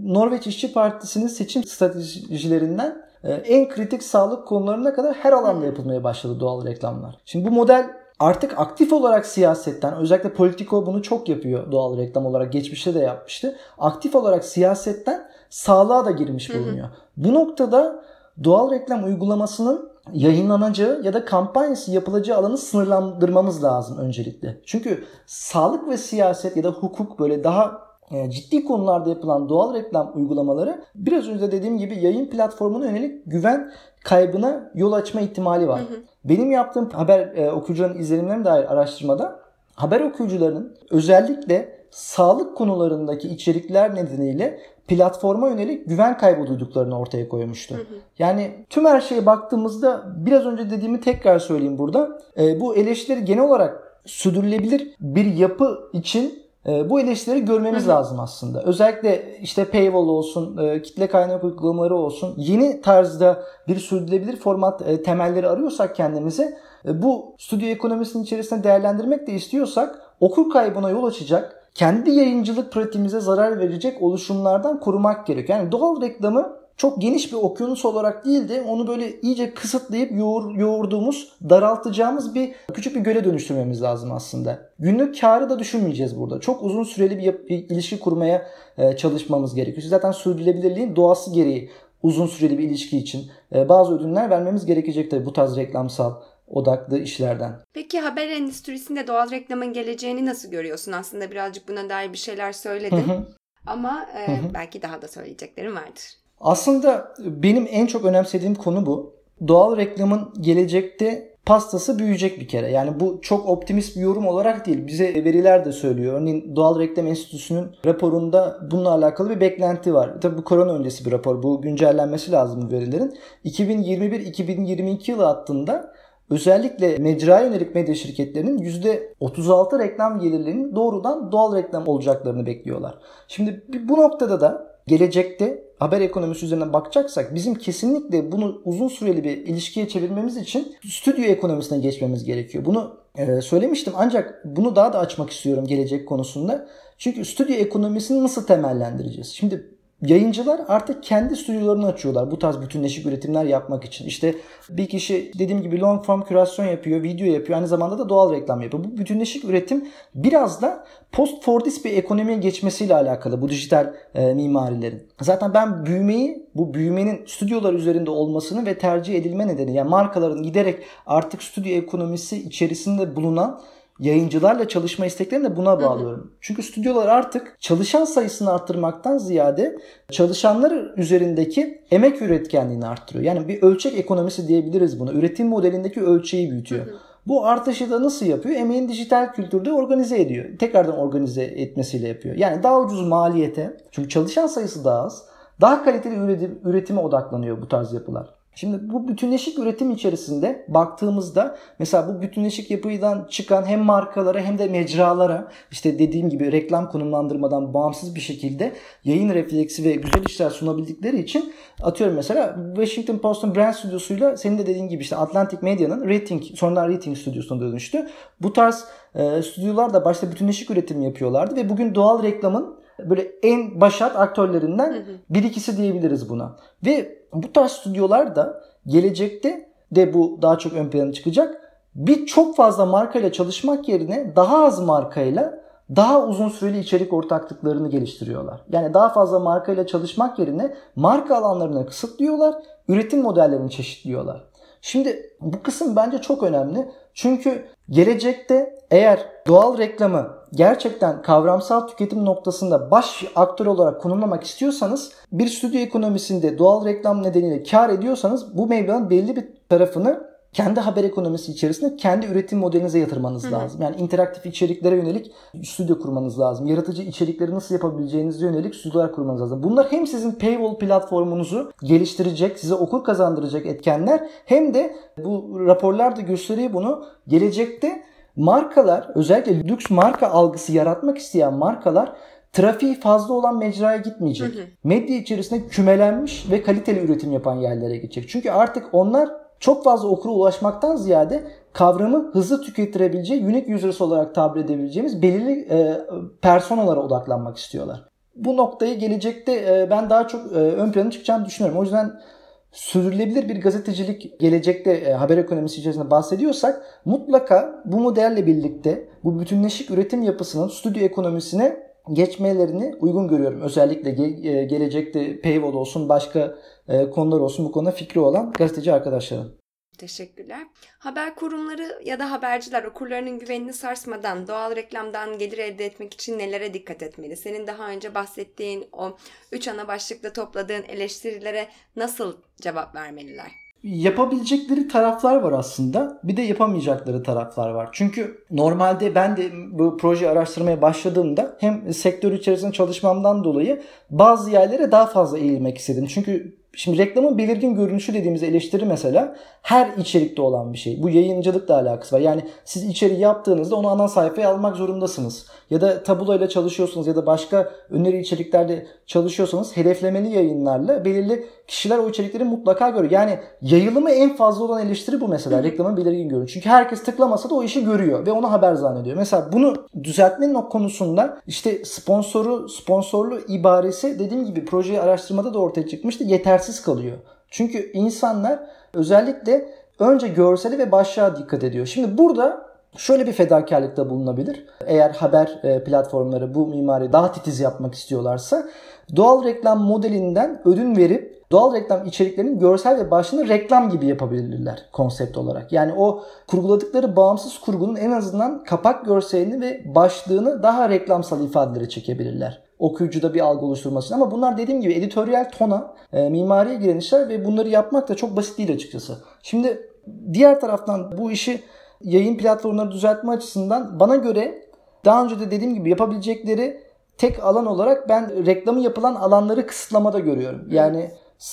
Norveç İşçi Partisi'nin seçim stratejilerinden e, en kritik sağlık konularına kadar her alanda yapılmaya başladı doğal reklamlar. Şimdi bu model artık aktif olarak siyasetten özellikle Politico bunu çok yapıyor doğal reklam olarak geçmişte de yapmıştı. Aktif olarak siyasetten sağlığa da girmiş bulunuyor. Hı hı. Bu noktada doğal reklam uygulamasının yayınlanacağı ya da kampanyası yapılacağı alanı sınırlandırmamız lazım öncelikle. Çünkü sağlık ve siyaset ya da hukuk böyle daha e, ciddi konularda yapılan doğal reklam uygulamaları biraz önce dediğim gibi yayın platformuna yönelik güven kaybına yol açma ihtimali var. Hı hı. Benim yaptığım haber e, okuyucuların izlenimlerine dair araştırmada haber okuyucularının özellikle sağlık konularındaki içerikler nedeniyle platforma yönelik güven kaybı duyduklarını ortaya koymuştu. Hı hı. Yani tüm her şeye baktığımızda biraz önce dediğimi tekrar söyleyeyim burada. E, bu eleştirileri genel olarak sürdürülebilir bir yapı için e, bu eleştirileri görmemiz Hı-hı. lazım aslında. Özellikle işte paywall olsun, e, kitle kaynak uygulamaları olsun. Yeni tarzda bir sürdürülebilir format e, temelleri arıyorsak kendimize e, bu stüdyo ekonomisinin içerisinde değerlendirmek de istiyorsak okur kaybına yol açacak kendi yayıncılık pratiğimize zarar verecek oluşumlardan korumak gerekiyor. Yani doğal reklamı çok geniş bir okyanus olarak değil de onu böyle iyice kısıtlayıp yoğur, yoğurduğumuz, daraltacağımız bir küçük bir göle dönüştürmemiz lazım aslında. Günlük karı da düşünmeyeceğiz burada. Çok uzun süreli bir, bir ilişki kurmaya e, çalışmamız gerekiyor. Zaten sürdürülebilirliğin doğası gereği uzun süreli bir ilişki için e, bazı ödünler vermemiz gerekecek tabii bu tarz reklamsal odaklı işlerden. Peki haber endüstrisinde doğal reklamın geleceğini nasıl görüyorsun? Aslında birazcık buna dair bir şeyler söyledin. Ama e, belki daha da söyleyeceklerim vardır. Aslında benim en çok önemsediğim konu bu. Doğal reklamın gelecekte pastası büyüyecek bir kere. Yani bu çok optimist bir yorum olarak değil. Bize veriler de söylüyor. Örneğin Doğal Reklam Enstitüsü'nün raporunda bununla alakalı bir beklenti var. Tabii bu korona öncesi bir rapor. Bu güncellenmesi lazım bu verilerin. 2021-2022 yılı hattında özellikle mecra yönelik medya şirketlerinin %36 reklam gelirlerinin doğrudan doğal reklam olacaklarını bekliyorlar. Şimdi bu noktada da gelecekte haber ekonomisi üzerine bakacaksak bizim kesinlikle bunu uzun süreli bir ilişkiye çevirmemiz için stüdyo ekonomisine geçmemiz gerekiyor. Bunu e, söylemiştim ancak bunu daha da açmak istiyorum gelecek konusunda. Çünkü stüdyo ekonomisini nasıl temellendireceğiz? Şimdi Yayıncılar artık kendi stüdyolarını açıyorlar bu tarz bütünleşik üretimler yapmak için. İşte bir kişi dediğim gibi long form kürasyon yapıyor, video yapıyor, aynı zamanda da doğal reklam yapıyor. Bu bütünleşik üretim biraz da post Fordist bir ekonomiye geçmesiyle alakalı bu dijital e, mimarilerin. Zaten ben büyümeyi, bu büyümenin stüdyolar üzerinde olmasını ve tercih edilme nedeni yani markaların giderek artık stüdyo ekonomisi içerisinde bulunan yayıncılarla çalışma isteklerini de buna bağlıyorum. Hı hı. Çünkü stüdyolar artık çalışan sayısını arttırmaktan ziyade çalışanlar üzerindeki emek üretkenliğini arttırıyor. Yani bir ölçek ekonomisi diyebiliriz buna. Üretim modelindeki ölçeği büyütüyor. Hı hı. Bu artışı da nasıl yapıyor? Emeğin dijital kültürde organize ediyor. Tekrardan organize etmesiyle yapıyor. Yani daha ucuz maliyete. Çünkü çalışan sayısı daha az. Daha kaliteli üretim, üretime odaklanıyor bu tarz yapılar. Şimdi bu bütünleşik üretim içerisinde baktığımızda mesela bu bütünleşik yapıdan çıkan hem markalara hem de mecralara işte dediğim gibi reklam konumlandırmadan bağımsız bir şekilde yayın refleksi ve güzel işler sunabildikleri için atıyorum mesela Washington Post'un brand stüdyosuyla senin de dediğin gibi işte Atlantic Media'nın rating sonradan rating stüdyosuna dönüştü. Bu tarz e, stüdyolar da başta bütünleşik üretim yapıyorlardı ve bugün doğal reklamın böyle en başat aktörlerinden bir ikisi diyebiliriz buna. Ve bu tarz stüdyolar da gelecekte de bu daha çok ön plana çıkacak. Bir çok fazla markayla çalışmak yerine daha az markayla daha uzun süreli içerik ortaklıklarını geliştiriyorlar. Yani daha fazla markayla çalışmak yerine marka alanlarını kısıtlıyorlar, üretim modellerini çeşitliyorlar. Şimdi bu kısım bence çok önemli. Çünkü gelecekte eğer doğal reklamı gerçekten kavramsal tüketim noktasında baş aktör olarak konumlamak istiyorsanız bir stüdyo ekonomisinde doğal reklam nedeniyle kar ediyorsanız bu meblağın belli bir tarafını kendi haber ekonomisi içerisinde kendi üretim modelinize yatırmanız Hı-hı. lazım. Yani interaktif içeriklere yönelik stüdyo kurmanız lazım. Yaratıcı içerikleri nasıl yapabileceğinize yönelik stüdyolar kurmanız lazım. Bunlar hem sizin paywall platformunuzu geliştirecek, size okur kazandıracak etkenler hem de bu raporlar da gösteriyor bunu. Gelecekte markalar özellikle lüks marka algısı yaratmak isteyen markalar trafiği fazla olan mecraya gitmeyecek. Hı hı. Medya içerisinde kümelenmiş ve kaliteli üretim yapan yerlere gidecek. Çünkü artık onlar çok fazla okura ulaşmaktan ziyade kavramı hızlı tüketirebileceği, unique users olarak tabir edebileceğimiz belirli e, personalara odaklanmak istiyorlar. Bu noktayı gelecekte e, ben daha çok e, ön plana çıkacağını düşünüyorum. O yüzden sürdürülebilir bir gazetecilik gelecekte e, haber ekonomisi içerisinde bahsediyorsak mutlaka bu modelle birlikte bu bütünleşik üretim yapısının stüdyo ekonomisine geçmelerini uygun görüyorum. Özellikle ge- e, gelecekte paywall olsun başka e, konular olsun bu konuda fikri olan gazeteci arkadaşlarım. Teşekkürler. Haber kurumları ya da haberciler okurlarının güvenini sarsmadan doğal reklamdan gelir elde etmek için nelere dikkat etmeli? Senin daha önce bahsettiğin o üç ana başlıkta topladığın eleştirilere nasıl cevap vermeliler? Yapabilecekleri taraflar var aslında. Bir de yapamayacakları taraflar var. Çünkü normalde ben de bu proje araştırmaya başladığımda hem sektör içerisinde çalışmamdan dolayı bazı yerlere daha fazla eğilmek istedim. Çünkü Şimdi reklamın belirgin görünüşü dediğimiz eleştiri mesela her içerikte olan bir şey. Bu yayıncılıkla alakası var. Yani siz içeriği yaptığınızda onu ana sayfaya almak zorundasınız. Ya da tabulayla çalışıyorsunuz ya da başka öneri içeriklerle çalışıyorsanız hedeflemeli yayınlarla belirli kişiler o içerikleri mutlaka görüyor. Yani yayılımı en fazla olan eleştiri bu mesela. Reklamın belirgin görünüşü. Çünkü herkes tıklamasa da o işi görüyor ve onu haber zannediyor. Mesela bunu düzeltmenin o konusunda işte sponsoru, sponsorlu ibaresi dediğim gibi projeyi araştırmada da ortaya çıkmıştı. Yetersiz kalıyor. Çünkü insanlar özellikle önce görseli ve başlığa dikkat ediyor. Şimdi burada şöyle bir fedakarlıkta bulunabilir. Eğer haber e, platformları bu mimari daha titiz yapmak istiyorlarsa doğal reklam modelinden ödün verip doğal reklam içeriklerinin görsel ve başlığını reklam gibi yapabilirler konsept olarak. Yani o kurguladıkları bağımsız kurgunun en azından kapak görselini ve başlığını daha reklamsal ifadelere çekebilirler okuyucuda bir algı oluşturması için. Ama bunlar dediğim gibi editoryal tona, e, mimariye giren işler ve bunları yapmak da çok basit değil açıkçası. Şimdi diğer taraftan bu işi yayın platformları düzeltme açısından bana göre daha önce de dediğim gibi yapabilecekleri tek alan olarak ben reklamı yapılan alanları kısıtlamada görüyorum. Yani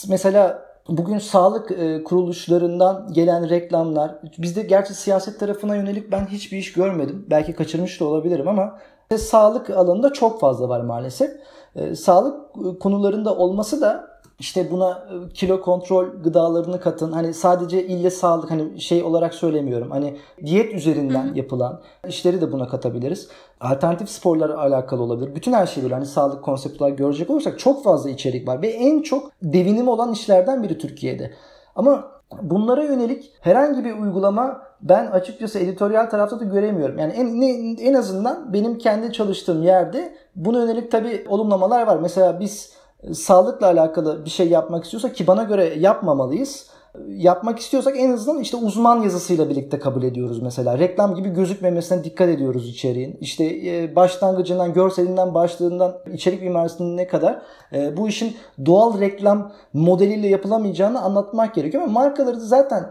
mesela bugün sağlık e, kuruluşlarından gelen reklamlar bizde gerçi siyaset tarafına yönelik ben hiçbir iş görmedim. Belki kaçırmış da olabilirim ama sağlık alanında çok fazla var maalesef. E, sağlık konularında olması da işte buna e, kilo kontrol gıdalarını katın. Hani sadece ille sağlık hani şey olarak söylemiyorum. Hani diyet üzerinden yapılan işleri de buna katabiliriz. Alternatif sporlarla alakalı olabilir. Bütün her şeyleri hani sağlık konsepti olarak görecek olursak çok fazla içerik var ve en çok devinim olan işlerden biri Türkiye'de. Ama bunlara yönelik herhangi bir uygulama ben açıkçası editoryal tarafta da göremiyorum. Yani en, en azından benim kendi çalıştığım yerde buna yönelik tabii olumlamalar var. Mesela biz sağlıkla alakalı bir şey yapmak istiyorsak ki bana göre yapmamalıyız. Yapmak istiyorsak en azından işte uzman yazısıyla birlikte kabul ediyoruz mesela. Reklam gibi gözükmemesine dikkat ediyoruz içeriğin. İşte e, başlangıcından, görselinden, başlığından, içerik mimarisinin ne kadar e, bu işin doğal reklam modeliyle yapılamayacağını anlatmak gerekiyor. Ama markaları zaten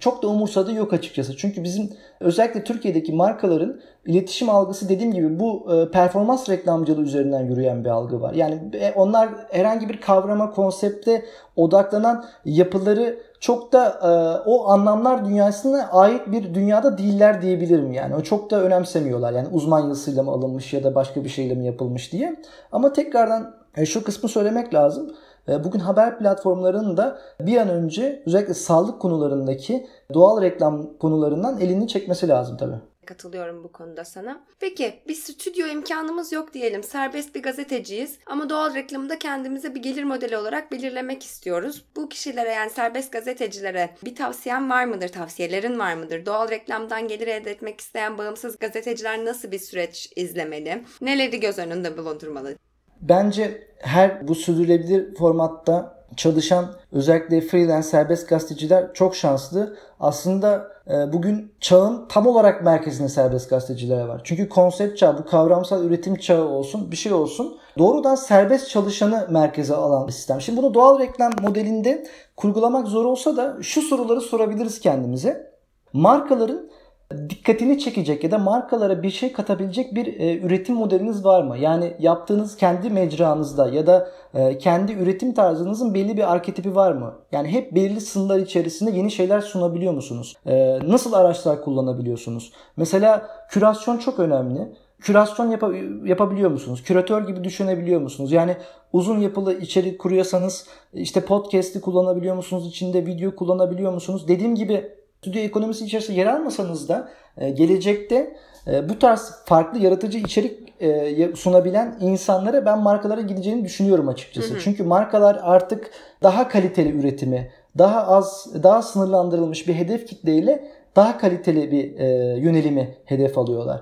çok da umursadığı yok açıkçası. Çünkü bizim özellikle Türkiye'deki markaların iletişim algısı dediğim gibi bu e, performans reklamcılığı üzerinden yürüyen bir algı var. Yani e, onlar herhangi bir kavrama, konsepte odaklanan yapıları çok da e, o anlamlar dünyasına ait bir dünyada değiller diyebilirim yani. O çok da önemsemiyorlar. Yani uzman yazısıyla mı alınmış ya da başka bir şeyle mi yapılmış diye. Ama tekrardan şu kısmı söylemek lazım. Bugün haber platformlarının da bir an önce özellikle sağlık konularındaki doğal reklam konularından elini çekmesi lazım tabii. Katılıyorum bu konuda sana. Peki bir stüdyo imkanımız yok diyelim. Serbest bir gazeteciyiz ama doğal reklamı da kendimize bir gelir modeli olarak belirlemek istiyoruz. Bu kişilere yani serbest gazetecilere bir tavsiyen var mıdır? Tavsiyelerin var mıdır? Doğal reklamdan gelir elde etmek isteyen bağımsız gazeteciler nasıl bir süreç izlemeli? Neleri göz önünde bulundurmalı? Bence her bu sürdürülebilir formatta çalışan özellikle freelance serbest gazeteciler çok şanslı. Aslında e, bugün çağın tam olarak merkezinde serbest gazetecilere var. Çünkü konsept çağı, bu kavramsal üretim çağı olsun, bir şey olsun. Doğrudan serbest çalışanı merkeze alan bir sistem. Şimdi bunu doğal reklam modelinde kurgulamak zor olsa da şu soruları sorabiliriz kendimize. Markaların dikkatini çekecek ya da markalara bir şey katabilecek bir e, üretim modeliniz var mı? Yani yaptığınız kendi mecranızda ya da e, kendi üretim tarzınızın belli bir arketipi var mı? Yani hep belirli sınırlar içerisinde yeni şeyler sunabiliyor musunuz? E, nasıl araçlar kullanabiliyorsunuz? Mesela kürasyon çok önemli. Kürasyon yap- yapabiliyor musunuz? Küratör gibi düşünebiliyor musunuz? Yani uzun yapılı içerik kuruyorsanız işte podcast'i kullanabiliyor musunuz? İçinde video kullanabiliyor musunuz? Dediğim gibi stüdyo ekonomisi içerisinde yer almasanız da e, gelecekte e, bu tarz farklı yaratıcı içerik e, sunabilen insanlara ben markalara gideceğini düşünüyorum açıkçası. Hı hı. Çünkü markalar artık daha kaliteli üretimi, daha az, daha sınırlandırılmış bir hedef kitleyle daha kaliteli bir yönelimi hedef alıyorlar.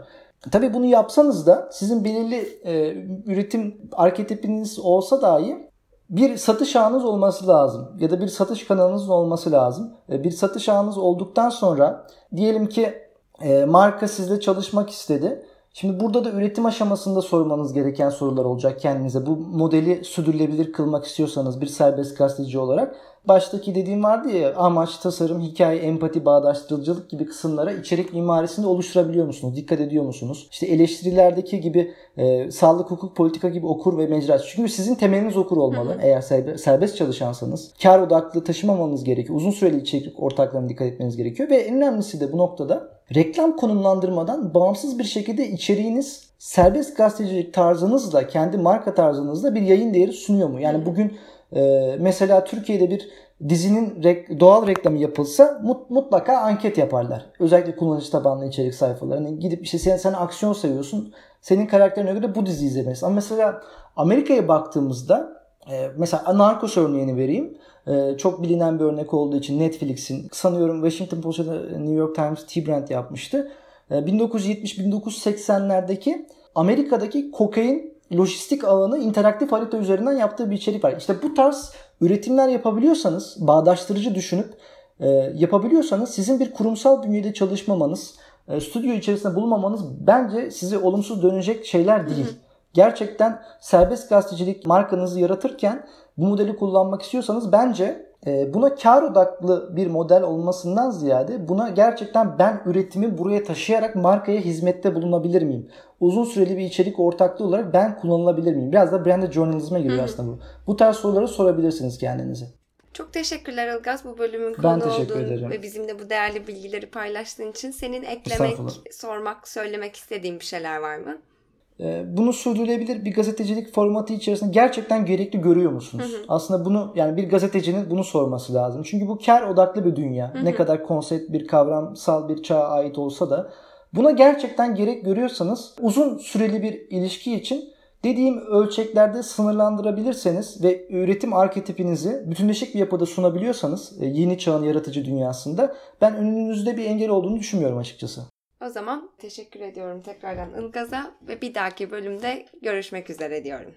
Tabii bunu yapsanız da sizin belirli e, üretim arketipiniz olsa dahi bir satış ağınız olması lazım ya da bir satış kanalınız olması lazım. Bir satış ağınız olduktan sonra diyelim ki e, marka sizle çalışmak istedi. Şimdi burada da üretim aşamasında sormanız gereken sorular olacak kendinize. Bu modeli sürdürülebilir kılmak istiyorsanız bir serbest gazeteci olarak baştaki dediğim vardı ya amaç, tasarım, hikaye, empati, bağdaştırıcılık gibi kısımlara içerik mimarisinde oluşturabiliyor musunuz? Dikkat ediyor musunuz? İşte eleştirilerdeki gibi e, sağlık, hukuk, politika gibi okur ve mecra. Çünkü sizin temeliniz okur olmalı. Hı hı. Eğer serbest çalışansanız kar odaklı taşımamanız gerekiyor. Uzun süreli içerik ortaklarına dikkat etmeniz gerekiyor. Ve en önemlisi de bu noktada reklam konumlandırmadan bağımsız bir şekilde içeriğiniz serbest gazetecilik tarzınızla, kendi marka tarzınızla bir yayın değeri sunuyor mu? Yani bugün ee, mesela Türkiye'de bir dizinin rek- doğal reklamı yapılsa mut- mutlaka anket yaparlar. Özellikle kullanıcı tabanlı içerik sayfalarına hani gidip işte sen, sen aksiyon seviyorsun. Senin karakterine göre bu dizi izlemelisin. Ama mesela Amerika'ya baktığımızda e, mesela Narcos örneğini vereyim. E, çok bilinen bir örnek olduğu için Netflix'in sanıyorum Washington Post'ta New York Times T-Brand yapmıştı. E, 1970-1980'lerdeki Amerika'daki kokain lojistik alanı interaktif harita üzerinden yaptığı bir içerik var. İşte bu tarz üretimler yapabiliyorsanız, bağdaştırıcı düşünüp e, yapabiliyorsanız sizin bir kurumsal bünyede çalışmamanız, e, stüdyo içerisinde bulunmamanız bence size olumsuz dönecek şeyler değil. Gerçekten serbest gazetecilik markanızı yaratırken bu modeli kullanmak istiyorsanız bence e, buna kar odaklı bir model olmasından ziyade buna gerçekten ben üretimi buraya taşıyarak markaya hizmette bulunabilir miyim? Uzun süreli bir içerik ortaklığı olarak ben kullanılabilir miyim? Biraz da branded journalism'e giriyor aslında bu. Bu tarz soruları sorabilirsiniz kendinize. Çok teşekkürler Ilgaz bu bölümün Ben konu teşekkür olduğun ederim. ve bizimle bu değerli bilgileri paylaştığın için senin eklemek, sormak, söylemek istediğin bir şeyler var mı? Ee, bunu sürdürülebilir bir gazetecilik formatı içerisinde gerçekten gerekli görüyor musunuz? Aslında bunu yani bir gazetecinin bunu sorması lazım. Çünkü bu kar odaklı bir dünya. Ne kadar konsept bir kavramsal bir çağa ait olsa da buna gerçekten gerek görüyorsanız uzun süreli bir ilişki için dediğim ölçeklerde sınırlandırabilirseniz ve üretim arketipinizi bütünleşik bir yapıda sunabiliyorsanız e, yeni çağın yaratıcı dünyasında ben önünüzde bir engel olduğunu düşünmüyorum açıkçası. O zaman teşekkür ediyorum tekrardan Ilgaz'a ve bir dahaki bölümde görüşmek üzere diyorum.